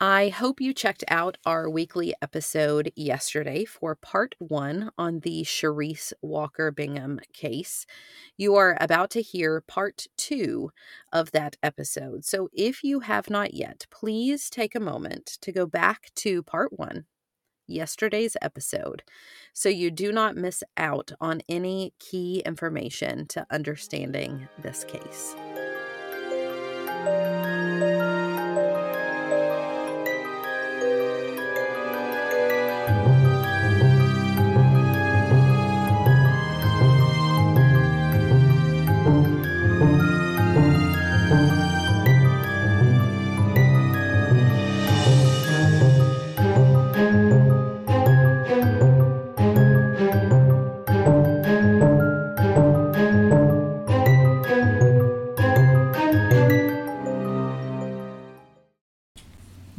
I hope you checked out our weekly episode yesterday for part one on the Sherese Walker Bingham case. You are about to hear part two of that episode. So if you have not yet, please take a moment to go back to part one, yesterday's episode, so you do not miss out on any key information to understanding this case.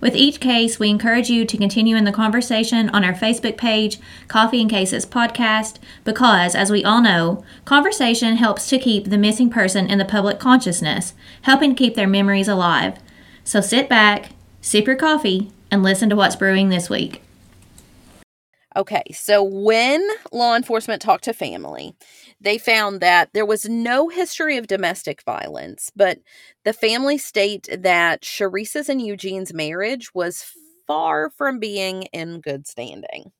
With each case, we encourage you to continue in the conversation on our Facebook page, Coffee and Cases Podcast, because, as we all know, conversation helps to keep the missing person in the public consciousness, helping keep their memories alive. So sit back, sip your coffee, and listen to what's brewing this week. Okay, so when law enforcement talked to family, they found that there was no history of domestic violence, but the family state that Sherese's and Eugene's marriage was far from being in good standing.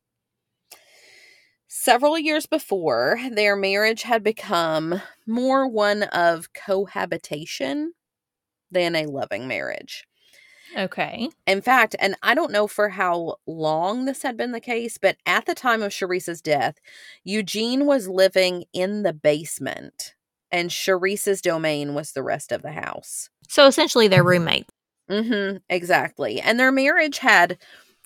Several years before, their marriage had become more one of cohabitation than a loving marriage. Okay. In fact, and I don't know for how long this had been the case, but at the time of Sherese's death, Eugene was living in the basement and Sherese's domain was the rest of the house. So essentially they're roommates. Mm-hmm. Exactly. And their marriage had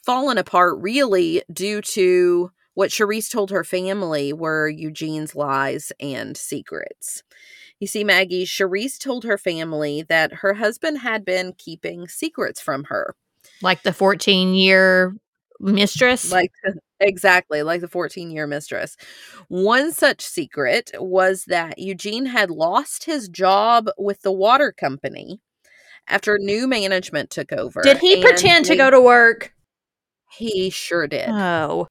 fallen apart really due to what Sherese told her family were Eugene's lies and secrets. You see, Maggie, Sherese told her family that her husband had been keeping secrets from her. Like the 14 year mistress? Like, exactly, like the 14 year mistress. One such secret was that Eugene had lost his job with the water company after new management took over. Did he pretend they, to go to work? He sure did. Oh.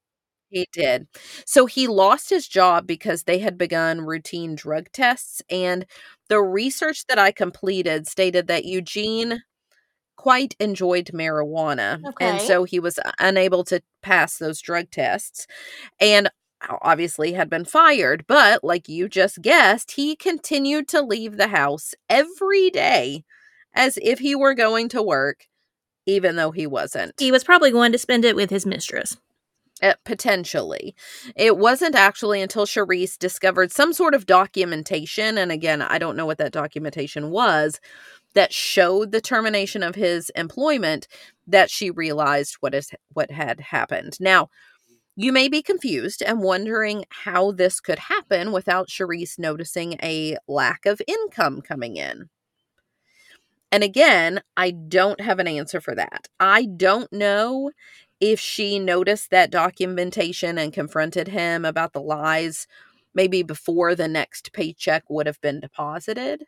He did. So he lost his job because they had begun routine drug tests. And the research that I completed stated that Eugene quite enjoyed marijuana. Okay. And so he was unable to pass those drug tests. And obviously had been fired. But like you just guessed, he continued to leave the house every day as if he were going to work, even though he wasn't. He was probably going to spend it with his mistress. Uh, potentially. It wasn't actually until Sherese discovered some sort of documentation, and again, I don't know what that documentation was, that showed the termination of his employment that she realized what is what had happened. Now, you may be confused and wondering how this could happen without Sherese noticing a lack of income coming in. And again, I don't have an answer for that. I don't know if she noticed that documentation and confronted him about the lies maybe before the next paycheck would have been deposited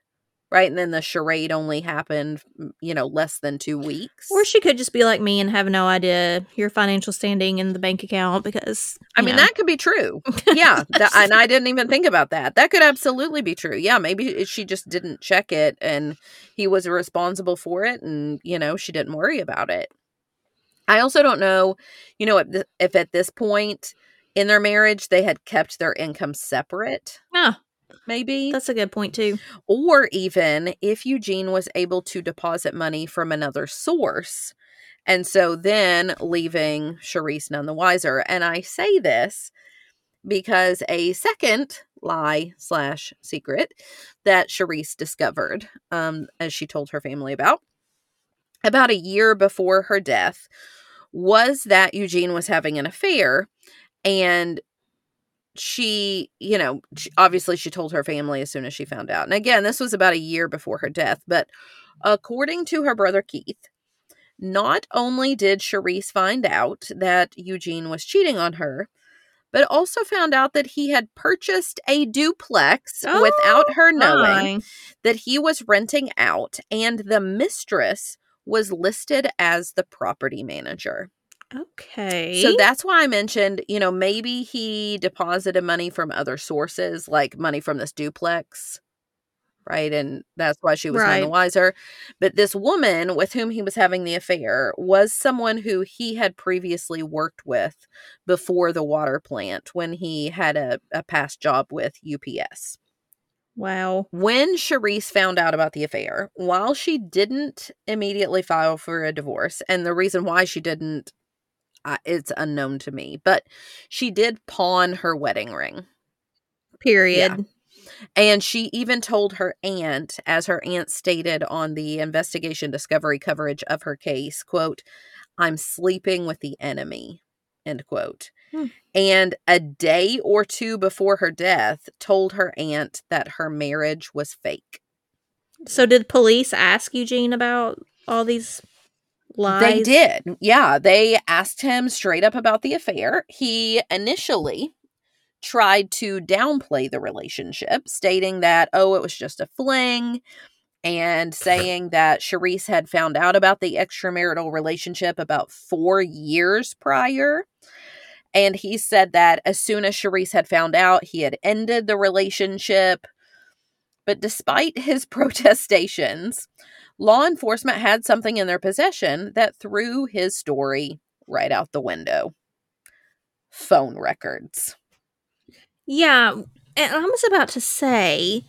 right? And then the charade only happened mm, you know less than two weeks. or she could just be like me and have no idea your financial standing in the bank account because i mean know. that could be true. Yeah that, and i didn't even think about that. That could absolutely be true. Yeah maybe eh, she just didn't check it and he was responsible for it and you know she didn't worry about it I also don't know, you know, if, if at this point in their marriage they had kept their income separate. Yeah. Maybe. That's a good point, too. Or even if Eugene was able to deposit money from another source. And so then leaving Sherese none the wiser. And I say this because a second lie slash secret that Sherese discovered, um, as she told her family about, about a year before her death was that Eugene was having an affair and she, you know, she, obviously she told her family as soon as she found out. And again, this was about a year before her death, but according to her brother Keith, not only did Sherese find out that Eugene was cheating on her, but also found out that he had purchased a duplex Oh, without her knowing My. that he was renting out, and the mistress was listed as the property manager. Okay. So that's why I mentioned, you know, maybe he deposited money from other sources, like money from this duplex, right? And that's why she was none the wiser. But this woman with whom he was having the affair was someone who he had previously worked with before the water plant when he had a, a past job with UPS. Wow. When Sherese found out about the affair, while she didn't immediately file for a divorce, and the reason why she didn't, uh, it's unknown to me, but she did pawn her wedding ring. Period. And she even told her aunt, as her aunt stated on the investigation discovery coverage of her case, quote, I'm sleeping with the enemy, end quote. Hmm. And a day or two before her death, told her aunt that her marriage was fake. So did police ask Eugene about all these lies? They did. Yeah. They asked him straight up about the affair. He initially tried to downplay the relationship, stating that, oh, it was just a fling, and saying that Sherese had found out about the extramarital relationship about four years prior. And he said that as soon as Sherese had found out, he had ended the relationship. But despite his protestations, law enforcement had something in their possession that threw his story right out the window phone records. Yeah, and I was about to say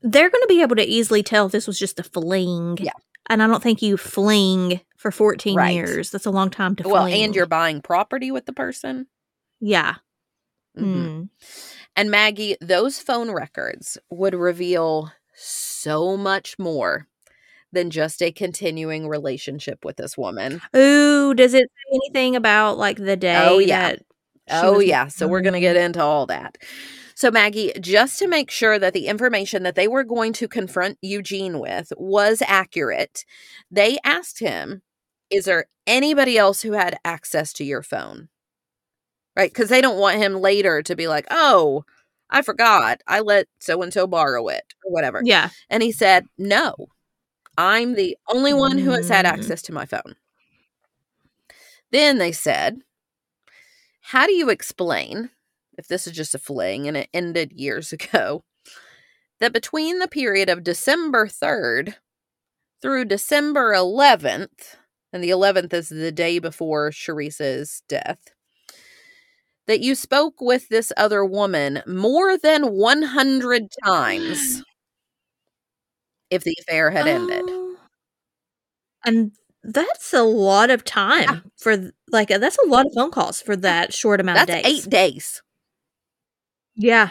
they're going to be able to easily tell if this was just a fling. Yeah. And I don't think you fling for 14 Right. years. That's a long time to Well, fling. and you're buying property with the person. Yeah. Mhm. Mm. And Maggie, those phone records would reveal so much more than just a continuing relationship with this woman. Ooh, does it say anything about like the day Oh, yeah. Oh, was- yeah. So we're going to get into all that. So, Maggie, just to make sure that the information that they were going to confront Eugene with was accurate, they asked him, Is there anybody else who had access to your phone? Right? Because they don't want him later to be like, Oh, I forgot. I let so and so borrow it or whatever. Yeah. And he said, No, I'm the only one who has had Mm. access to my phone. Then they said, How do you explain, if this is just a fling and it ended years ago, that between the period of December 3rd through December 11th, and the 11th is the day before Sherese's death, that you spoke with this other woman more than 100 times if the affair had ended? Oh. And that's a lot of time for like uh, that's a lot of phone calls for that short amount That's of days. eight days. Yeah.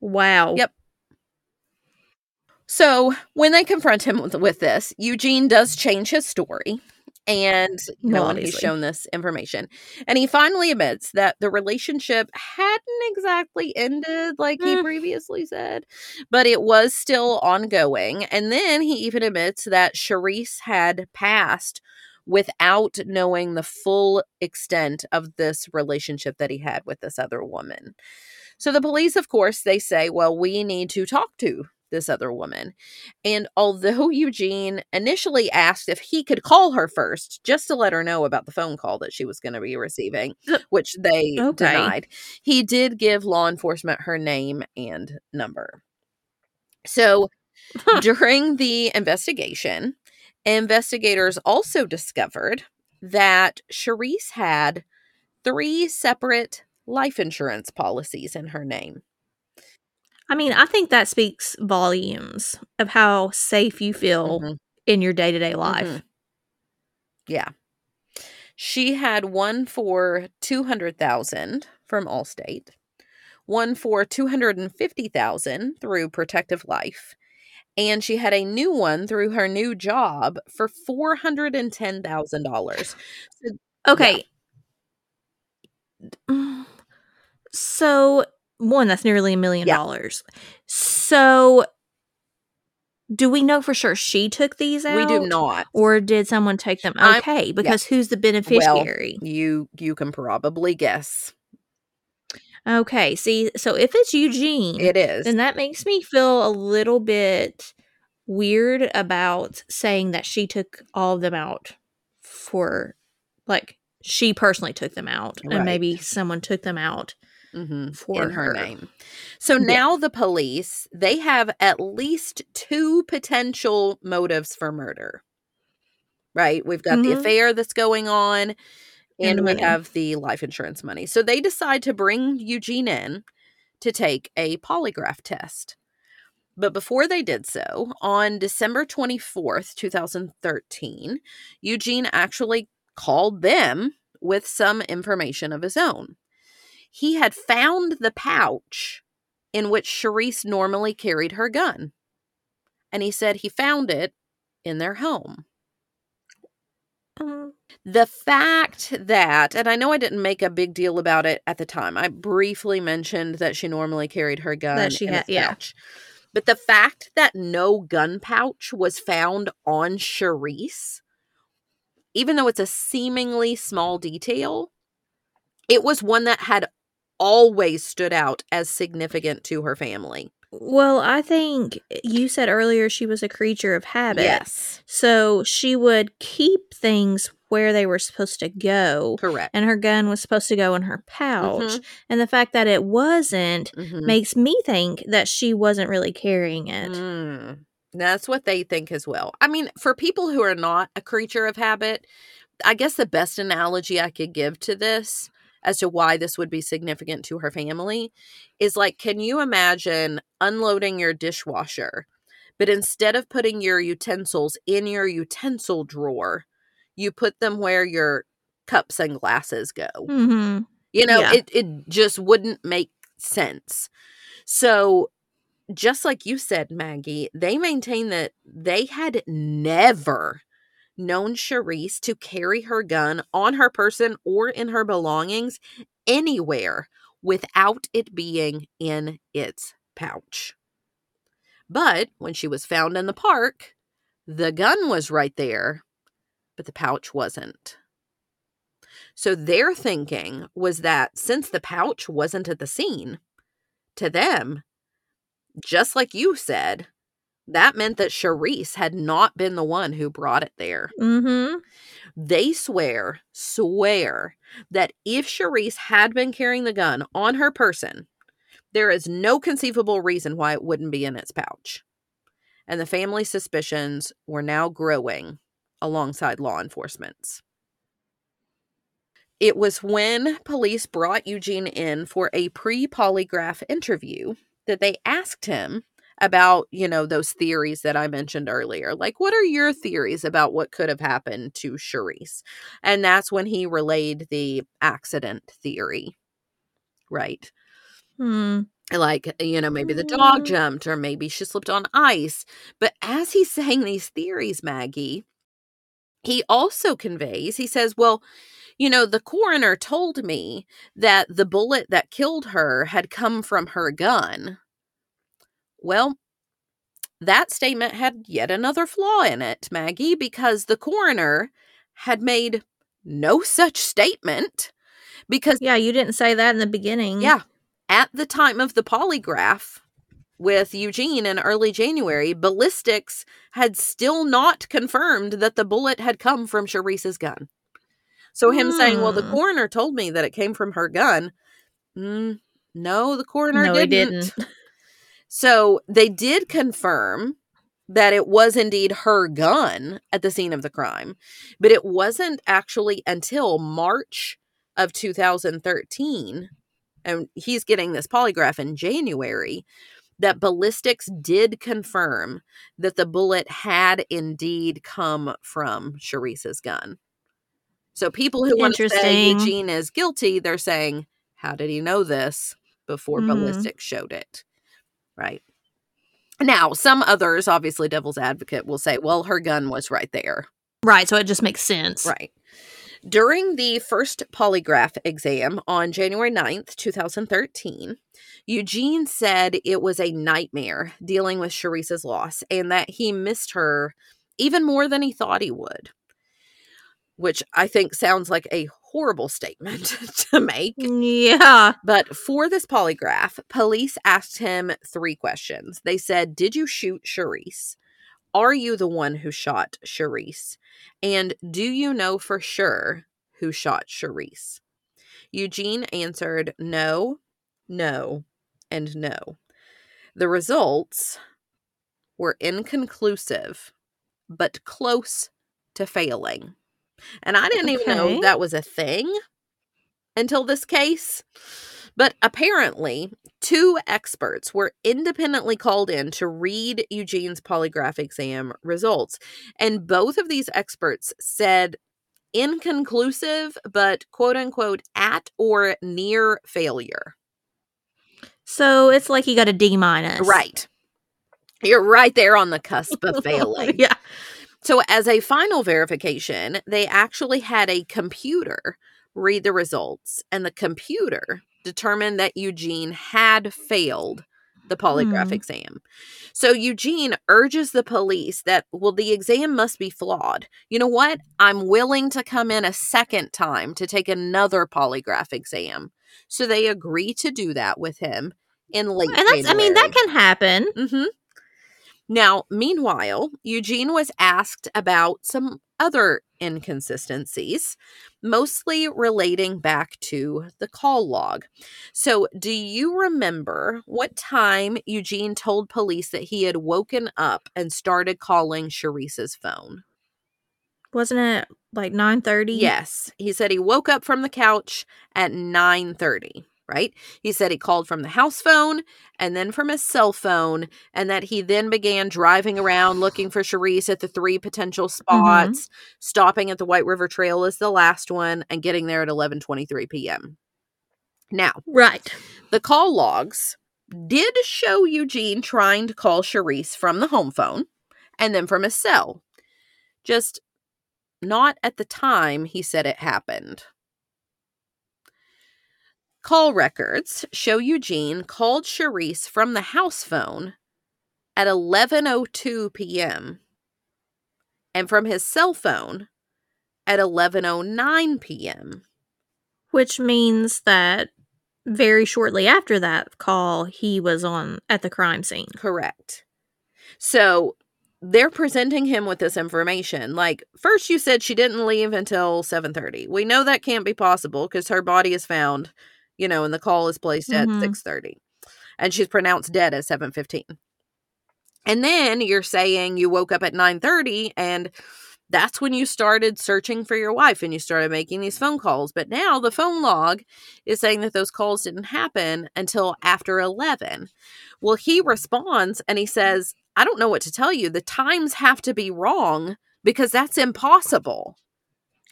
Wow. Yep. So when they confront him with, with this, Eugene does change his story. And no Well, he's obviously. shown this information, and he finally admits that the relationship hadn't exactly ended like he Mm. previously said, but it was still ongoing. And then he even admits that Sherese had passed without knowing the full extent of this relationship that he had with this other woman. So the police, of course, they say, well, we need to talk to this other woman. And although Eugene initially asked if he could call her first, just to let her know about the phone call that she was going to be receiving, which they Okay. denied, he did give law enforcement her name and number. So during the investigation, investigators also discovered that Sherese had three separate life insurance policies in her name. I mean, I think that speaks volumes of how safe you feel Mhm. in your day to day life. Mhm. Yeah. She had one for 200,000 from Allstate, one for 250,000 through Protective Life, and she had a new one through her new job for $410,000. Okay. Mm, So, one, that's nearly a million Yeah. dollars. So, do we know for sure she took these out? We do not. Or did someone take them? I'm- Okay, because who's the beneficiary? You you can probably guess. okay, see, so if it's Eugene, It is. then that makes me feel a little bit weird about saying that she took all of them out for, like, she personally took them out, Right. and maybe someone took them out Mhm, for in her her. name. So Yeah. now the police, they have at least two potential motives for murder. Right? We've got the Mhm. affair that's going on And the we have the life insurance money. So they decide to bring Eugene in to take a polygraph test. But before they did so, on December 24th, 2013, Eugene actually called them with some information of his own. He had found the pouch in which Sherese normally carried her gun. And he said he found it in their home. Um, The fact that, and I know I didn't make a big deal about it at the time, I briefly mentioned that she normally carried her gun she in had- yeah. pouch. But the fact that no gun pouch was found on Sherese, even though it's a seemingly small detail, it was one that had always stood out as significant to her family. well, I think you said earlier she was a creature of habit. Yes, So she would keep things where they were supposed to go. correct. And her gun was supposed to go in her pouch. Mhm. And the fact that it wasn't Mhm. makes me think that she wasn't really carrying it. Mm, that's what they think as well. I mean, for people who are not a creature of habit, I guess the best analogy I could give to this as to why this would be significant to her family is like, can you imagine unloading your dishwasher, but instead of putting your utensils in your utensil drawer, you put them where your cups and glasses go? Mm-hmm. You know, Yeah. it it just wouldn't make sense. So just like you said, Maggie, they maintain that they had never known Sherese to carry her gun on her person or in her belongings anywhere without it being in its pouch. But when she was found in the park, the gun was right there, but the pouch wasn't. So their thinking was that since the pouch wasn't at the scene, to them, just like you said, that meant that Sherese had not been the one who brought it there. Mm-hmm. They swear, swear that if Sherese had been carrying the gun on her person, there is no conceivable reason why it wouldn't be in its pouch. And the family's suspicions were now growing alongside law enforcement's. It was when police brought Eugene in for a pre polygraph interview that they asked him about, you know, those theories that I mentioned earlier. Like, what are your theories about what could have happened to Sherese? And that's when he relayed the accident theory. Right. Hmm. Like, you know, maybe the dog Mm. jumped or maybe she slipped on ice. But as he's saying these theories, Maggie, he also conveys, he says, well, you know, the coroner told me that the bullet that killed her had come from her gun. Well, that statement had yet another flaw in it, Maggie, because the coroner had made no such statement. Because, Yeah, you didn't say that in the beginning. yeah, at the time of the polygraph with Eugene in early January, ballistics had still not confirmed that the bullet had come from Sherese's gun. So him saying, "Well, the Hmm. coroner told me that it came from her gun." Mm, no, the coroner No, he didn't. So they did confirm that it was indeed her gun at the scene of the crime, but it wasn't actually until March of 2013, and he's getting this polygraph in January, that ballistics did confirm that the bullet had indeed come from Sherese's gun. So people who want to say. Eugene is guilty, they're saying, how did he know this before Mhm. ballistics showed it? Right. Now, some others, obviously devil's advocate, will say, well, her gun was right there. Right, so it just makes sense. Right. During the first polygraph exam on January 9th, 2013, Eugene said it was a nightmare dealing with Sherese's loss and that he missed her even more than he thought he would. Which I think sounds like a horrible statement to make. Yeah. But for this polygraph, police asked him three questions. They said, Did you shoot Sherese? Are you the one who shot Sherese? And do you know for sure who shot Sherese? Eugene answered no, no, and no. The results were inconclusive, but close to failing. And I didn't even know that was a thing until this case. But apparently, two experts were independently called in to read Eugene's polygraph exam results. And both of these experts said inconclusive, but quote unquote at or near failure. So it's like he got a D minus. Right. You're right there on the cusp of failing. yeah. So, as a final verification, they actually had a computer read the results, and the computer determined that Eugene had failed the polygraph Hmm. exam. So, Eugene urges the police that, well, the exam must be flawed. You know what? I'm willing to come in a second time to take another polygraph exam. So, they agree to do that with him in late And that's, I mean, that can happen. Mm-hmm. Now, meanwhile, Eugene was asked about some other inconsistencies, mostly relating back to the call log. So, do you remember what time Eugene told police that he had woken up and started calling Sherese's phone? Wasn't it like 930? Yes, he said he woke up from the couch at 9:30, right? He said he called from the house phone and then from his cell phone and that he then began driving around looking for Sherese at the three potential mm-hmm. spots, stopping at the White River Trail as the last one and getting there at 11:23 p.m. Now, Right. the call logs did show Eugene trying to call Sherese from the home phone and then from his cell. Just not at the time he said it happened. Call records show Eugene called Sherese from the house phone at 11:02 p.m. and from his cell phone at 11:09 p.m. Which means that very shortly after that call, he was on at the crime scene. Correct. So they're presenting him with this information. Like, first you said she didn't leave until 7:30. We know that can't be possible because her body is found, you know, and the call is placed at Mhm. 6:30. And she's pronounced dead at 7:15. And then you're saying you woke up at 9:30 and that's when you started searching for your wife and you started making these phone calls. But now the phone log is saying that those calls didn't happen until after 11. Well, he responds and he says, I don't know what to tell you. The times have to be wrong because that's impossible.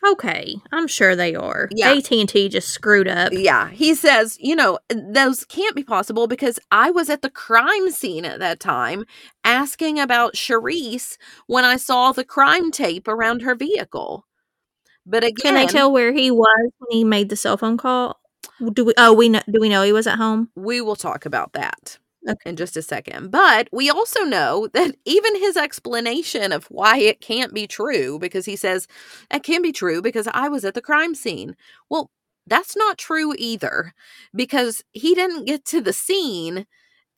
Okay, I'm sure they are. Yeah. AT&T just screwed up. Yeah. He says, you know, those can't be possible because I was at the crime scene at that time asking about Sherese when I saw the crime tape around her vehicle. But again, Can they tell where he was when he made the cell phone call? Do we? Oh, we know. Do we know he was at home? we will talk about that Okay. in just a second. But we also know that even his explanation of why it can't be true, because he says it can be true because I was at the crime scene. Well, that's not true either, because he didn't get to the scene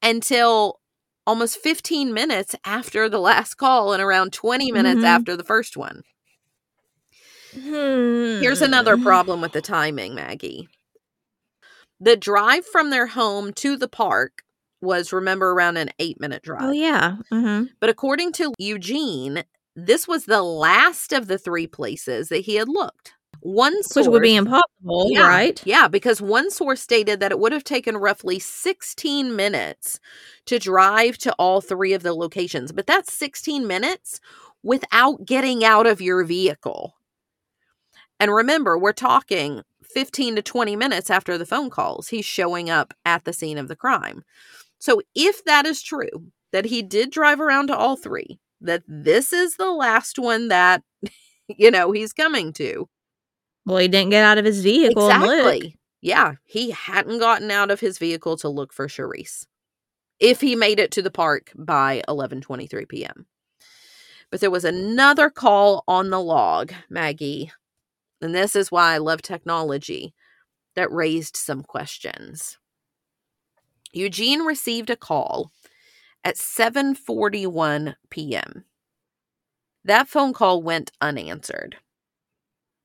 until almost 15 minutes after the last call and around 20 minutes Mhm. after the first one. Here's another problem with the timing, Maggie. The drive from their home to the park was, remember, around an eight minute drive. Oh yeah. hmm But according to Eugene, this was the last of the three places that he had looked. One source, Which would be impossible, Yeah, right? Yeah, because one source stated that it would have taken roughly 16 minutes to drive to all three of the locations. But that's 16 minutes without getting out of your vehicle. And remember, we're talking 15 to 20 minutes after the phone calls. He's showing up at the scene of the crime. So, if that is true, that he did drive around to all three, that this is the last one that, you know, he's coming to, Well, he didn't get out of his vehicle. Exactly. Yeah, he hadn't gotten out of his vehicle to look for Sherese. If he made it to the park by 11:23 p.m. But there was another call on the log, Maggie. And this is why I love technology that raised some questions. Eugene received a call at 7:41 p.m. That phone call went unanswered.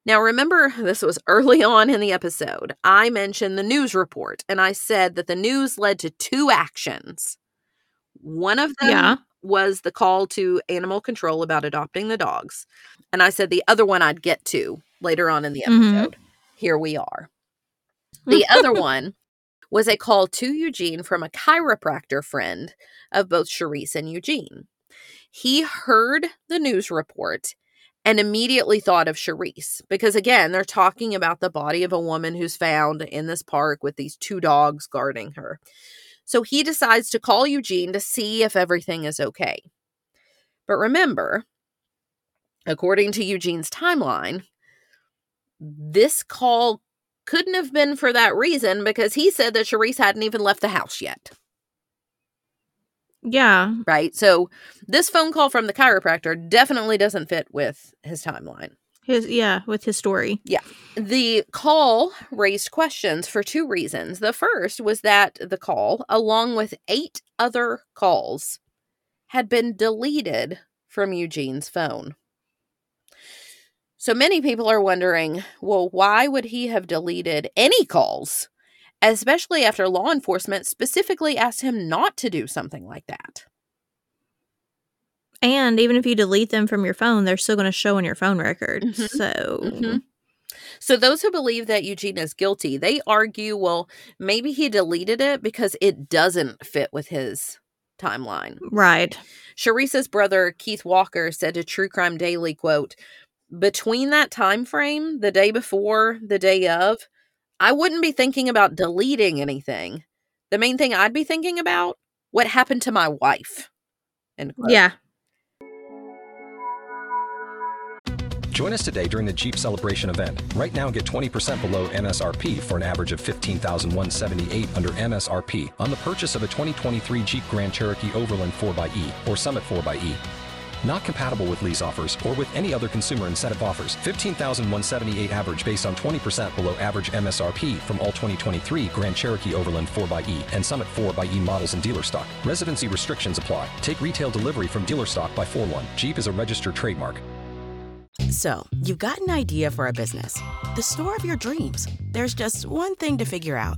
Now, remember, this was early on in the episode. I mentioned the news report and I said that the news led to two actions. One of them Yeah. was the call to animal control about adopting the dogs. And I said the other one I'd get to later on in the Mhm. episode. Here we are. The other one was a call to Eugene from a chiropractor friend of both Sherese and Eugene. He heard the news report and immediately thought of Sherese because, again, they're talking about the body of a woman who's found in this park with these two dogs guarding her. So he decides to call Eugene to see if everything is okay. But remember, according to Eugene's timeline, this call couldn't have been for that reason because he said that Sherese hadn't even left the house yet, Yeah. right? So this phone call from the chiropractor definitely doesn't fit with his timeline. His yeah, with his story. Yeah. The call raised questions for two reasons. The first was that the call, along with eight other calls, had been deleted from Eugene's phone. So many people are wondering well, why would he have deleted any calls, especially after law enforcement specifically asked him not to do something like that? And even if you delete them from your phone, they're still going to show in your phone record. Mhm. So Mhm. So those who believe that Eugene is guilty, they argue, well, maybe he deleted it because it doesn't fit with his timeline. right. Sherese's brother Keith Walker said to True Crime Daily, quote, between that time frame, the day before, the day of, I wouldn't be thinking about deleting anything. The main thing I'd be thinking about, what happened to my wife. And. Yeah. Join us today during the Jeep Celebration event. Right now, get 20% below MSRP for an average of 15178 under MSRP on the purchase of a 2023 Jeep Grand Cherokee Overland 4xE or Summit 4xE. Not compatible with lease offers or with any other consumer incentive offers. 15,178 average based on 20% below average MSRP from all 2023 Grand Cherokee Overland 4xE and Summit 4xE models in dealer stock. Residency restrictions apply. Take retail delivery from dealer stock by 4 1. Jeep is a registered trademark. So, you've got an idea for a business, the store of your dreams. There's just one thing to figure out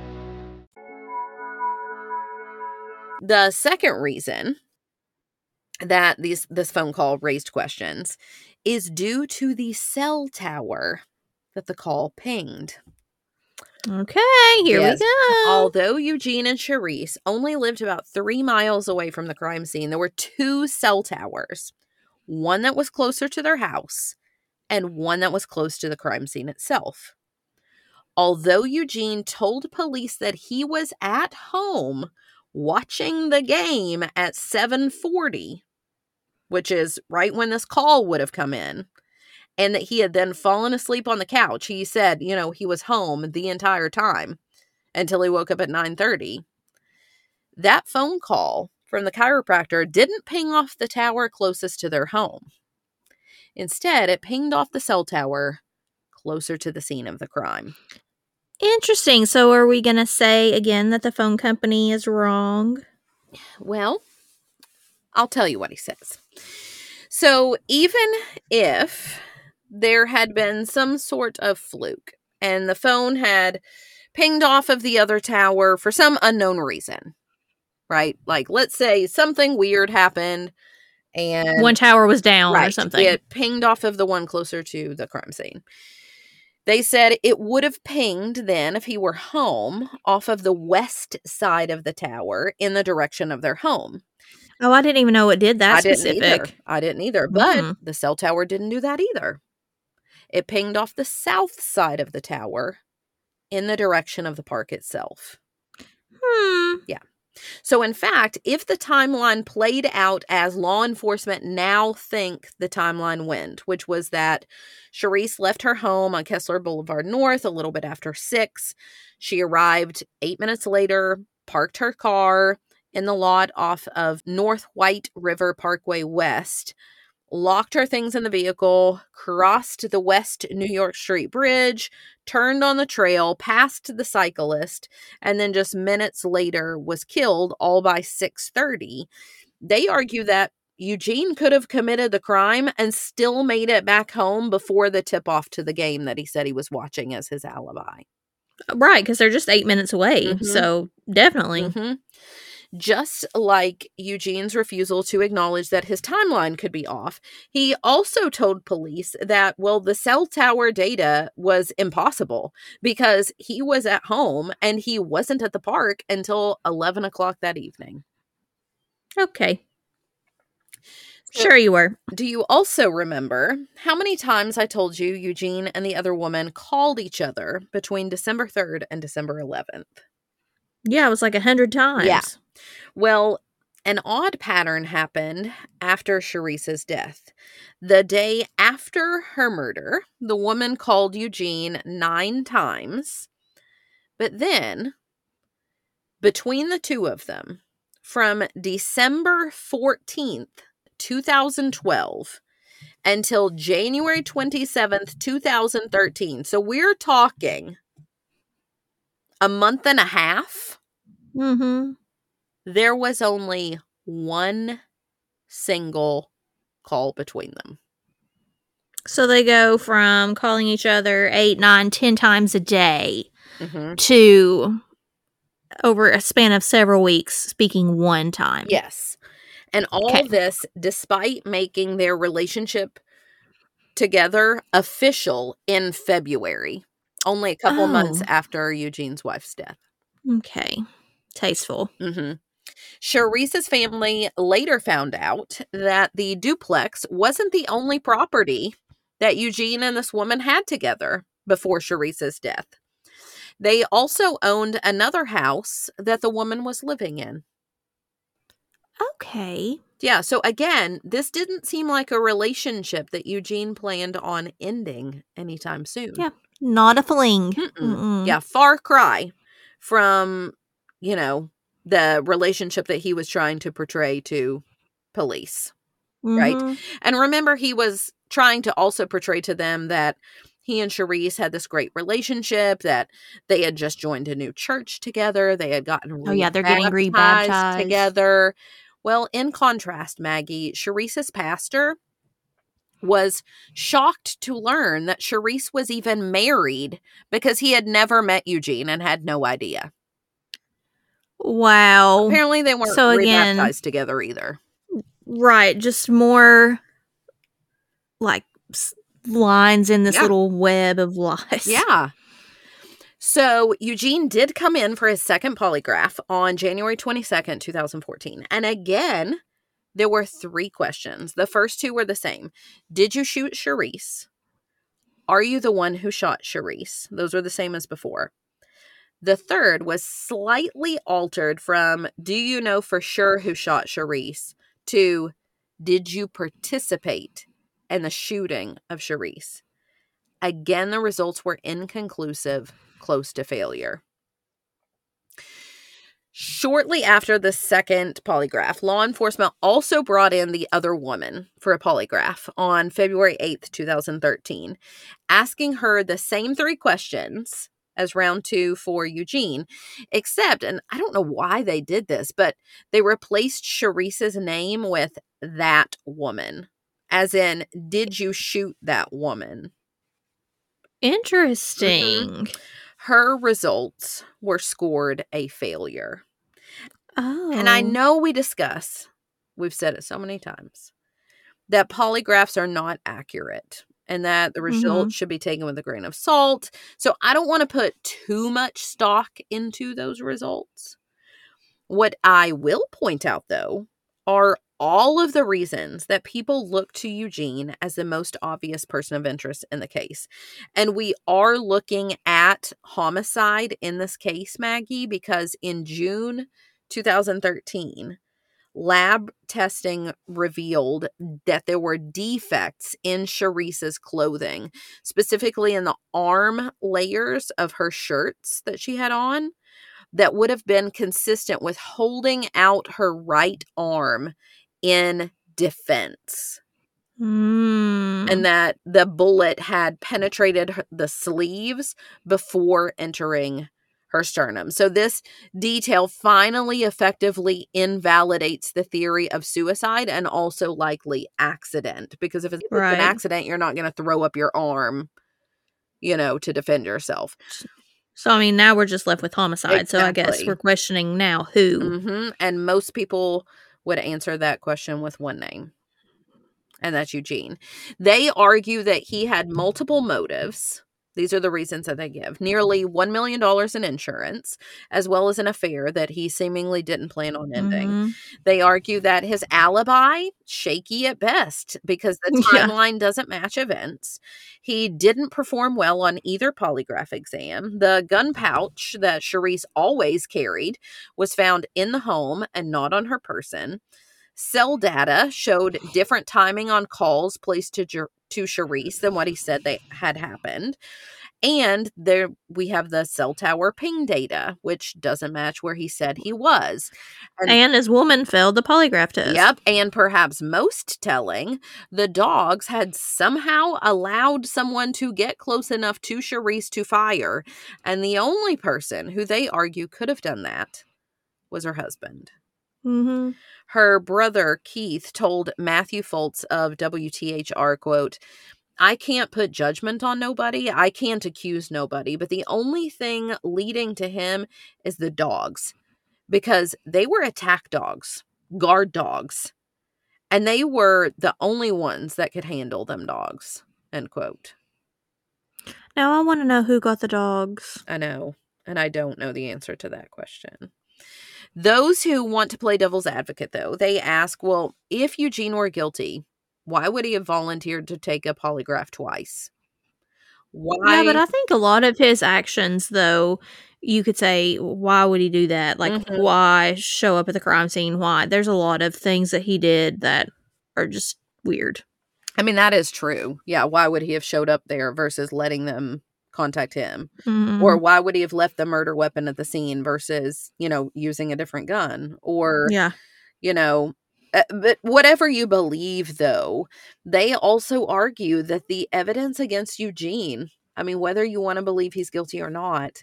The second reason that these this phone call raised questions is due to the cell tower that the call pinged. Okay, here Yes. we go. Although Eugene and Sherese only lived about three miles away from the crime scene, there were two cell towers one that was closer to their house and one that was close to the crime scene itself. Although Eugene told police that he was at home watching the game at 740, which is right when this call would have come in, and that he had then fallen asleep on the couch. He said, you know, he was home the entire time until he woke up at 9:30. That phone call from the chiropractor didn't ping off the tower closest to their home. Instead, it pinged off the cell tower closer to the scene of the crime. Interesting. So are we going to say again that the phone company is wrong? Well, I'll tell you what he says. So, even if there had been some sort of fluke and the phone had pinged off of the other tower for some unknown reason, right? Like, let's say something weird happened and One tower was down or something. It pinged off of the one closer to the crime scene. They said it would have pinged then if he were home off of the west side of the tower in the direction of their home. Oh, I didn't even know it did that I didn't specific. either. I didn't either. But Mm. the cell tower didn't do that either. It pinged off the south side of the tower in the direction of the park itself. Hmm. So, in fact, if the timeline played out as law enforcement now think the timeline went, which was that Sherese left her home on Kessler Boulevard North a little bit after six, she arrived eight minutes later, parked her car in the lot off of North White River Parkway West, locked her things in the vehicle, crossed the West New York Street Bridge, turned on the trail, passed the cyclist, and then just minutes later was killed all by 6:30. They argue that Eugene could have committed the crime and still made it back home before the tip off to the game that he said he was watching as his alibi. Right, because they're just eight minutes away. Mhm. So definitely. Mhm. Just like Eugene's refusal to acknowledge that his timeline could be off, he also told police that, well, the cell tower data was impossible because he was at home and he wasn't at the park until 11 o'clock that evening. Okay. Sure, you were. Do you also remember how many times I told you Eugene and the other woman called each other between December 3rd and December 11th? Yeah, it was like a hundred times. Yeah. Well, an odd pattern happened after Sherese's death. The day after her murder, the woman called Eugene nine times. But then, between the two of them, from December 14th, 2012, until January 27th, 2013. So we're talking a month and a half Mm-hmm. there was only one single call between them. So they go from calling each other eight, nine, ten times a day Mm-hmm. to over a span of several weeks speaking one time. Yes. And all Okay. this despite making their relationship together official in February, only a couple months Oh. after Eugene's wife's death. Okay. Tasteful. Mm-hmm. Sherese's family later found out that the duplex wasn't the only property that Eugene and this woman had together before Sherese's death. They also owned another house that the woman was living in. Okay. Yeah, so again, this didn't seem like a relationship that Eugene planned on ending anytime soon. Yeah. Not a fling. Mm-mm. Mm-mm. Yeah, far cry from, you know, the relationship that he was trying to portray to police. right? Mhm. And remember, he was trying to also portray to them that he and Sherese had this great relationship, that they had just joined a new church together, they had gotten Oh, yeah, they're getting rebaptized together. Well, in contrast, Maggie, Sherese's pastor was shocked to learn that Sherese was even married because he had never met Eugene and had no idea. Wow. Apparently, they weren't So again- rebaptized together either. Right. Just more like lines in this Yeah. little web of lies. Yeah. So Eugene did come in for his second polygraph on January 22nd, 2014. And again, there were three questions. The first two were the same. Did you shoot Sherese? Are you the one who shot Sherese? Those were the same as before. The third was slightly altered from Do you know for sure who shot Sherese to Did you participate in the shooting of Sherese? Again, the results were inconclusive, close to failure. Shortly after the second polygraph, law enforcement also brought in the other woman for a polygraph on February 8th, 2013, asking her the same three questions as round two for Eugene, except, and I don't know why they did this, but they replaced Sherese's name with that woman, as in, did you shoot that woman? Interesting. Mm-hmm. Her results were scored a failure. Oh. And I oh. know we discuss, we've said it so many times, that polygraphs are not accurate and that the mm-hmm. results should be taken with a grain of salt. So I don't want to put too much stock into those results. What I will point out, though, are all of the reasons that people look to Eugene as the most obvious person of interest in the case. And we are looking at homicide in this case, Maggie, because in June 2013, lab testing revealed that there were defects in Sherese's clothing, specifically in the arm layers of her shirts that she had on, that would have been consistent with holding out her right arm in defense. Mm. And that the bullet had penetrated her- the sleeves before entering her sternum. So, this detail finally effectively invalidates the theory of suicide and also likely accident. Because if it's Right. an accident, you're not going to throw up your arm, you know, to defend yourself. so I mean, now we're just left with homicide. So I guess we're questioning now who. hmm And most people would answer that question with one name, and that's Eugene. They argue that he had multiple motives. These are the reasons that they give nearly $1 million in insurance, as well as an affair that he seemingly didn't plan on ending. Mhm. They argue that his alibi, shaky at best, because the Yeah. timeline doesn't match events. He didn't perform well on either polygraph exam. The gun pouch that Sherese always carried was found in the home and not on her person. Cell data showed different timing on calls placed to to Sherese than what he said they had happened. And there we have the cell tower ping data, which doesn't match where he said he was. And- And his woman failed the polygraph test. Yep. And perhaps most telling, the dogs had somehow allowed someone to get close enough to Sherese to fire. And the only person who they argue could have done that was her husband. Mm-hmm. Her brother, Keith, told Matthew Foltz of WTHR, quote, I can't put judgment on nobody. I can't accuse nobody. But the only thing leading to him is the dogs because they were attack dogs, guard dogs, and they were the only ones that could handle them dogs. End quote. Now I want to know who got the dogs. I know, and I don't know the answer to that question. Those who want to play devil's advocate, though, they ask, well, if Eugene were guilty, why would he have volunteered to take a polygraph twice? Why? Yeah, but I think a lot of his actions, though, you could say, why would he do that? Like, Mhm. why show up at the crime scene? Why? There's a lot of things that he did that are just weird. I mean, that is true. Yeah. Why would he have showed up there versus letting them contact him? Mhm. Or why would he have left the murder weapon at the scene versus, you know, using a different gun? Or, yeah, you know, uh, but whatever you believe, though, they also argue that the evidence against Eugene, I mean, whether you want to believe he's guilty or not,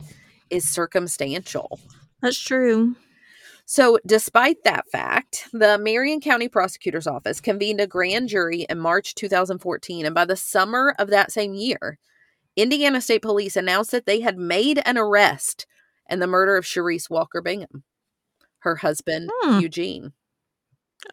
is circumstantial. that's true. So, despite that fact, the Marion County Prosecutor's Office convened a grand jury in March 2014. And by the summer of that same year, Indiana State Police announced that they had made an arrest in the murder of Sherese Walker Bingham, her husband, Hmm. Eugene.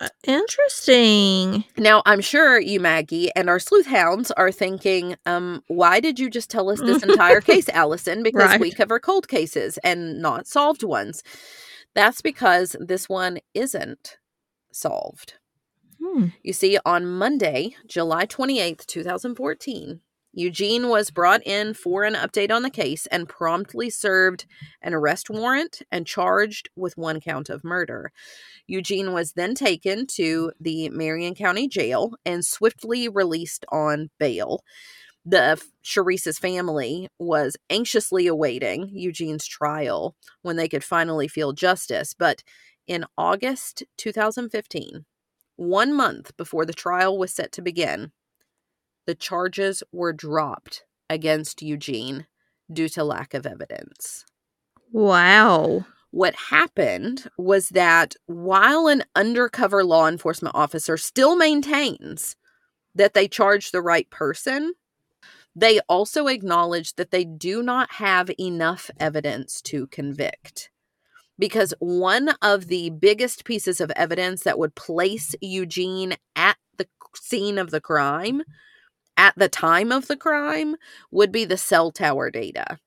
Uh, interesting. Now, I'm sure you, Maggie, and our sleuth hounds are thinking, um, why did you just tell us this entire case, Allison? Because we cover cold cases and not solved ones. That's because this one isn't solved. Hmm. You see, on Monday, July 28th, 2014, Eugene was brought in for an update on the case and promptly served an arrest warrant and charged with one count of murder. Eugene was then taken to the Marion County Jail and swiftly released on bail. The Sherese's family was anxiously awaiting Eugene's trial when they could finally feel justice, but in August 2015, one month before the trial was set to begin, the charges were dropped against Eugene due to lack of evidence. Wow. What happened was that while an undercover law enforcement officer still maintains that they charged the right person, they also acknowledge that they do not have enough evidence to convict. Because one of the biggest pieces of evidence that would place Eugene at the scene of the crime, at the time of the crime, would be the cell tower data.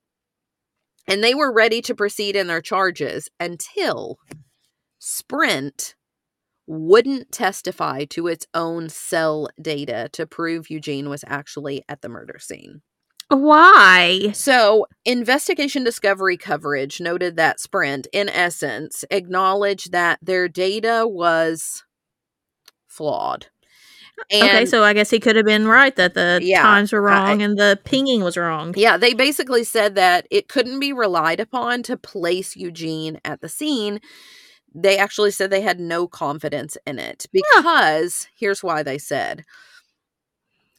And they were ready to proceed in their charges until Sprint wouldn't testify to its own cell data to prove Eugene was actually at the murder scene. Why? So, investigation discovery coverage noted that Sprint, in essence, acknowledged that their data was flawed. Okay, so I guess he could have been right that the Yeah, times were I- wrong and the pinging was wrong. Yeah, they basically said that it couldn't be relied upon to place Eugene at the scene. They actually said they had no confidence in it because here's why they said.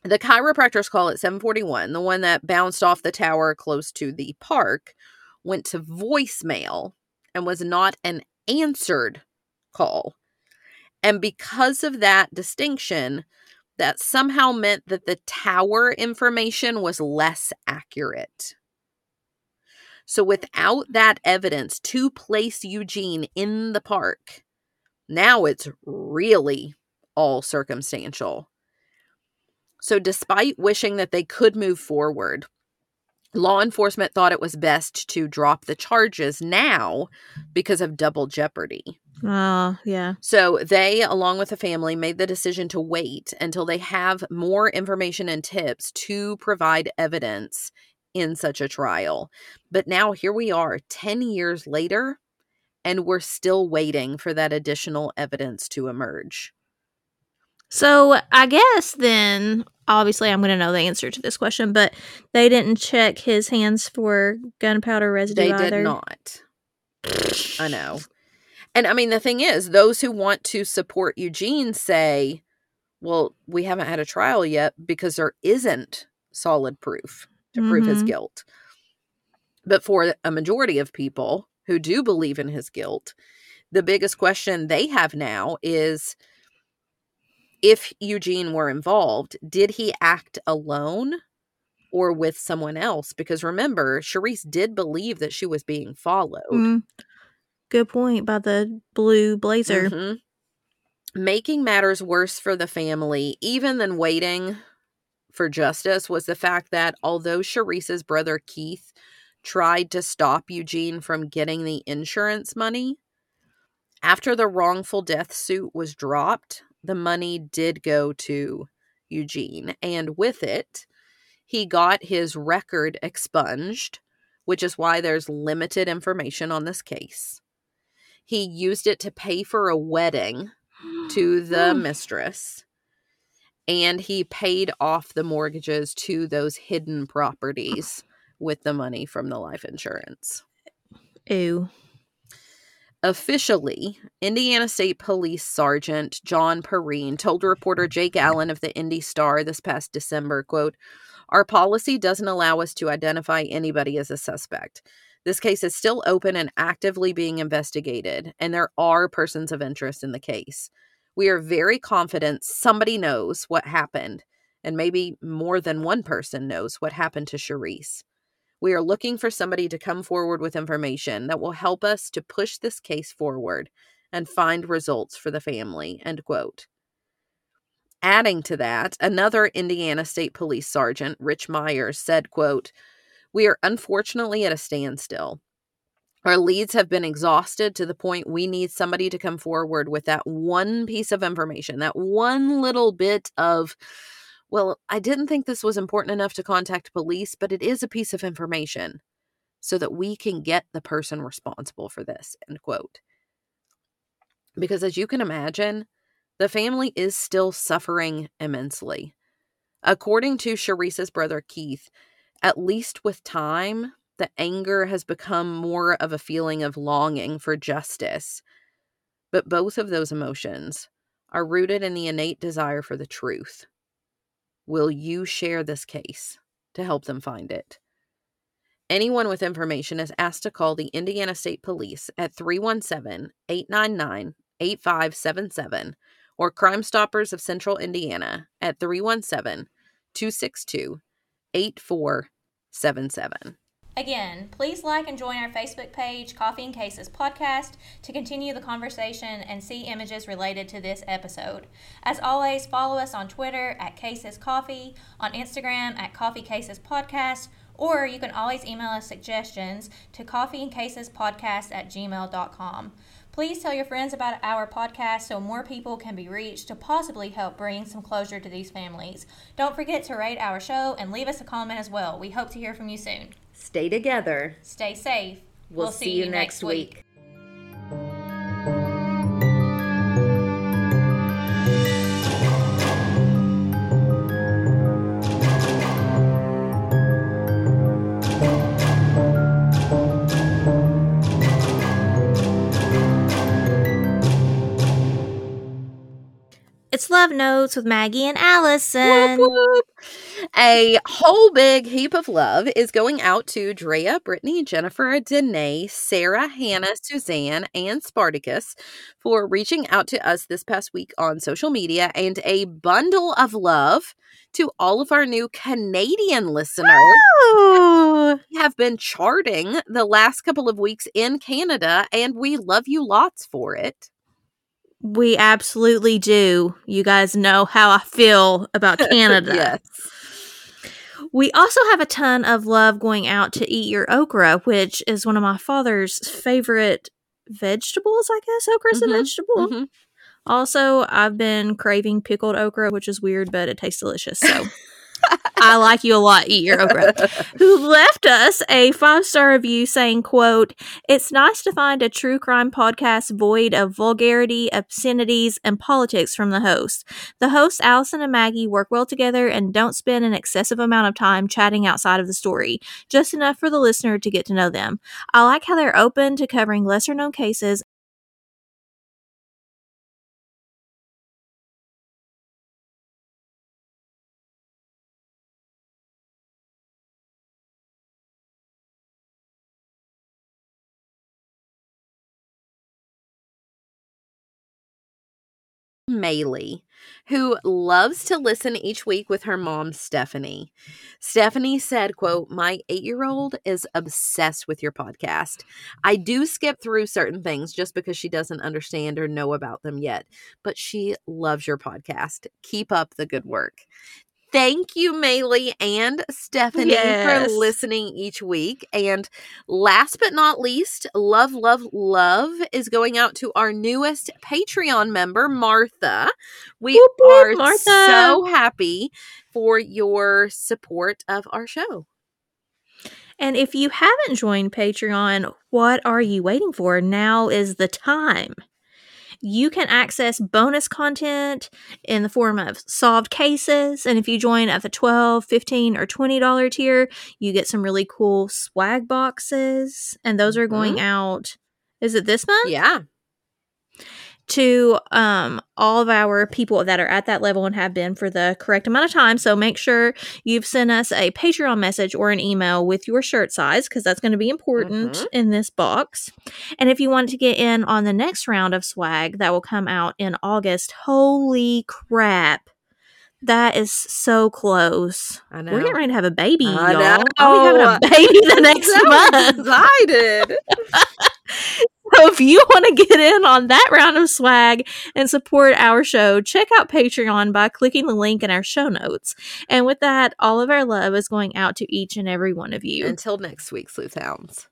The chiropractor's call at 741, the one that bounced off the tower close to the park, went to voicemail and was not an answered call. And because of that distinction, that somehow meant that the tower information was less accurate. So, without that evidence to place Eugene in the park, now it's really all circumstantial. So, despite wishing that they could move forward, law enforcement thought it was best to drop the charges now because of double jeopardy. Oh, yeah. So they, along with the family, made the decision to wait until they have more information and tips to provide evidence in such a trial. But now here we are, 10 years later, and we're still waiting for that additional evidence to emerge. So I guess then, obviously, I'm going to know the answer to this question, but they didn't check his hands for gunpowder residue They either. did not. I know. And I mean, the thing is, those who want to support Eugene say, well, we haven't had a trial yet because there isn't solid proof to prove his Mhm. guilt. But for a majority of people who do believe in his guilt, the biggest question they have now is if Eugene were involved, did he act alone or with someone else? Because remember, Sherese did believe that she was being followed. Mm. Good point by the blue blazer. Mhm. Making matters worse for the family, even than waiting for justice, was the fact that although Sherese's brother Keith tried to stop Eugene from getting the insurance money, after the wrongful death suit was dropped, the money did go to Eugene. And with it, he got his record expunged, which is why there's limited information on this case. He used it to pay for a wedding to the mistress, and he paid off the mortgages to those hidden properties with the money from the life insurance. Ew. Officially, Indiana State Police Sergeant John Perrine told reporter Jake Allen of the Indy Star this past December, quote, "Our policy doesn't allow us to identify anybody as a suspect. This case is still open and actively being investigated, and there are persons of interest in the case. We are very confident somebody knows what happened, and maybe more than one person knows what happened to Sherese. We are looking for somebody to come forward with information that will help us to push this case forward and find results for the family. End quote. Adding to that, another Indiana State Police Sergeant, Rich Myers, said, quote, We are unfortunately at a standstill. Our leads have been exhausted to the point we need somebody to come forward with that one piece of information, that one little bit of, well, I didn't think this was important enough to contact police, but it is a piece of information so that we can get the person responsible for this, end quote. Because as you can imagine, the family is still suffering immensely. According to Sherese's brother Keith, at least with time, the anger has become more of a feeling of longing for justice. But both of those emotions are rooted in the innate desire for the truth. Will you share this case to help them find it? Anyone with information is asked to call the Indiana State Police at 317 899 8577 or Crime Stoppers of Central Indiana at 317 262 8477. Again, please like and join our Facebook page, Coffee and Cases Podcast, to continue the conversation and see images related to this episode. As always, follow us on Twitter at Cases Coffee, on Instagram at Coffee Cases Podcast, or you can always email us suggestions to coffeeandcasespodcast at gmail.com. Please tell your friends about our podcast so more people can be reached to possibly help bring some closure to these families. Don't forget to rate our show and leave us a comment as well. We hope to hear from you soon. Stay together. Stay safe. We'll, see, you next week. It's Love Notes with Maggie and Allison. Whoop, whoop. A whole big heap of love is going out to Drea, Brittany, Jennifer, Danae, Sarah, Hannah, Suzanne, and Spartacus for reaching out to us this past week on social media, and a bundle of love to all of our new Canadian listeners. We have been charting the last couple of weeks in Canada, and we love you lots for it. We absolutely do. You guys know how I feel about Canada. yes. We also have a ton of love going out to eat your okra, which is one of my father's favorite vegetables, I guess. Okra's Mhm, a vegetable. mhm. Also, I've been craving pickled okra, which is weird, but it tastes delicious. So I like you a lot, eat your okra. Who left us a five star review saying, quote, It's nice to find a true crime podcast void of vulgarity, obscenities, and politics from the host. The hosts, Allison and Maggie, work well together and don't spend an excessive amount of time chatting outside of the story, just enough for the listener to get to know them. I like how they're open to covering lesser known cases Maylee, who loves to listen each week with her mom, Stephanie. Stephanie said, quote, My eight-year-old is obsessed with your podcast. I do skip through certain things just because she doesn't understand or know about them yet, but she loves your podcast. Keep up the good work. Thank you, Maylee and Stephanie, Yes. for listening each week. And last but not least, love, love, love is going out to our newest Patreon member, Martha. We Whoop, whoop, are Martha. so happy for your support of our show. And if you haven't joined Patreon, what are you waiting for? Now is the time. You can access bonus content in the form of solved cases. And if you join at the 12 15 or $20 tier, you get some really cool swag boxes. And those are going mm-hmm. out, is it this month? Yeah. To um all of our people that are at that level and have been for the correct amount of time. So make sure you've sent us a Patreon message or an email with your shirt size because that's going to be important Mhm. in this box. And if you want to get in on the next round of swag that will come out in August, holy crap. That is so close. I know. We're getting ready to have a baby, I y'all. know. I'll be having a baby the next So month. excited. So if you want to get in on that round of swag and support our show, check out Patreon by clicking the link in our show notes. And with that, all of our love is going out to each and every one of you. Until next week, Sleuth Hounds.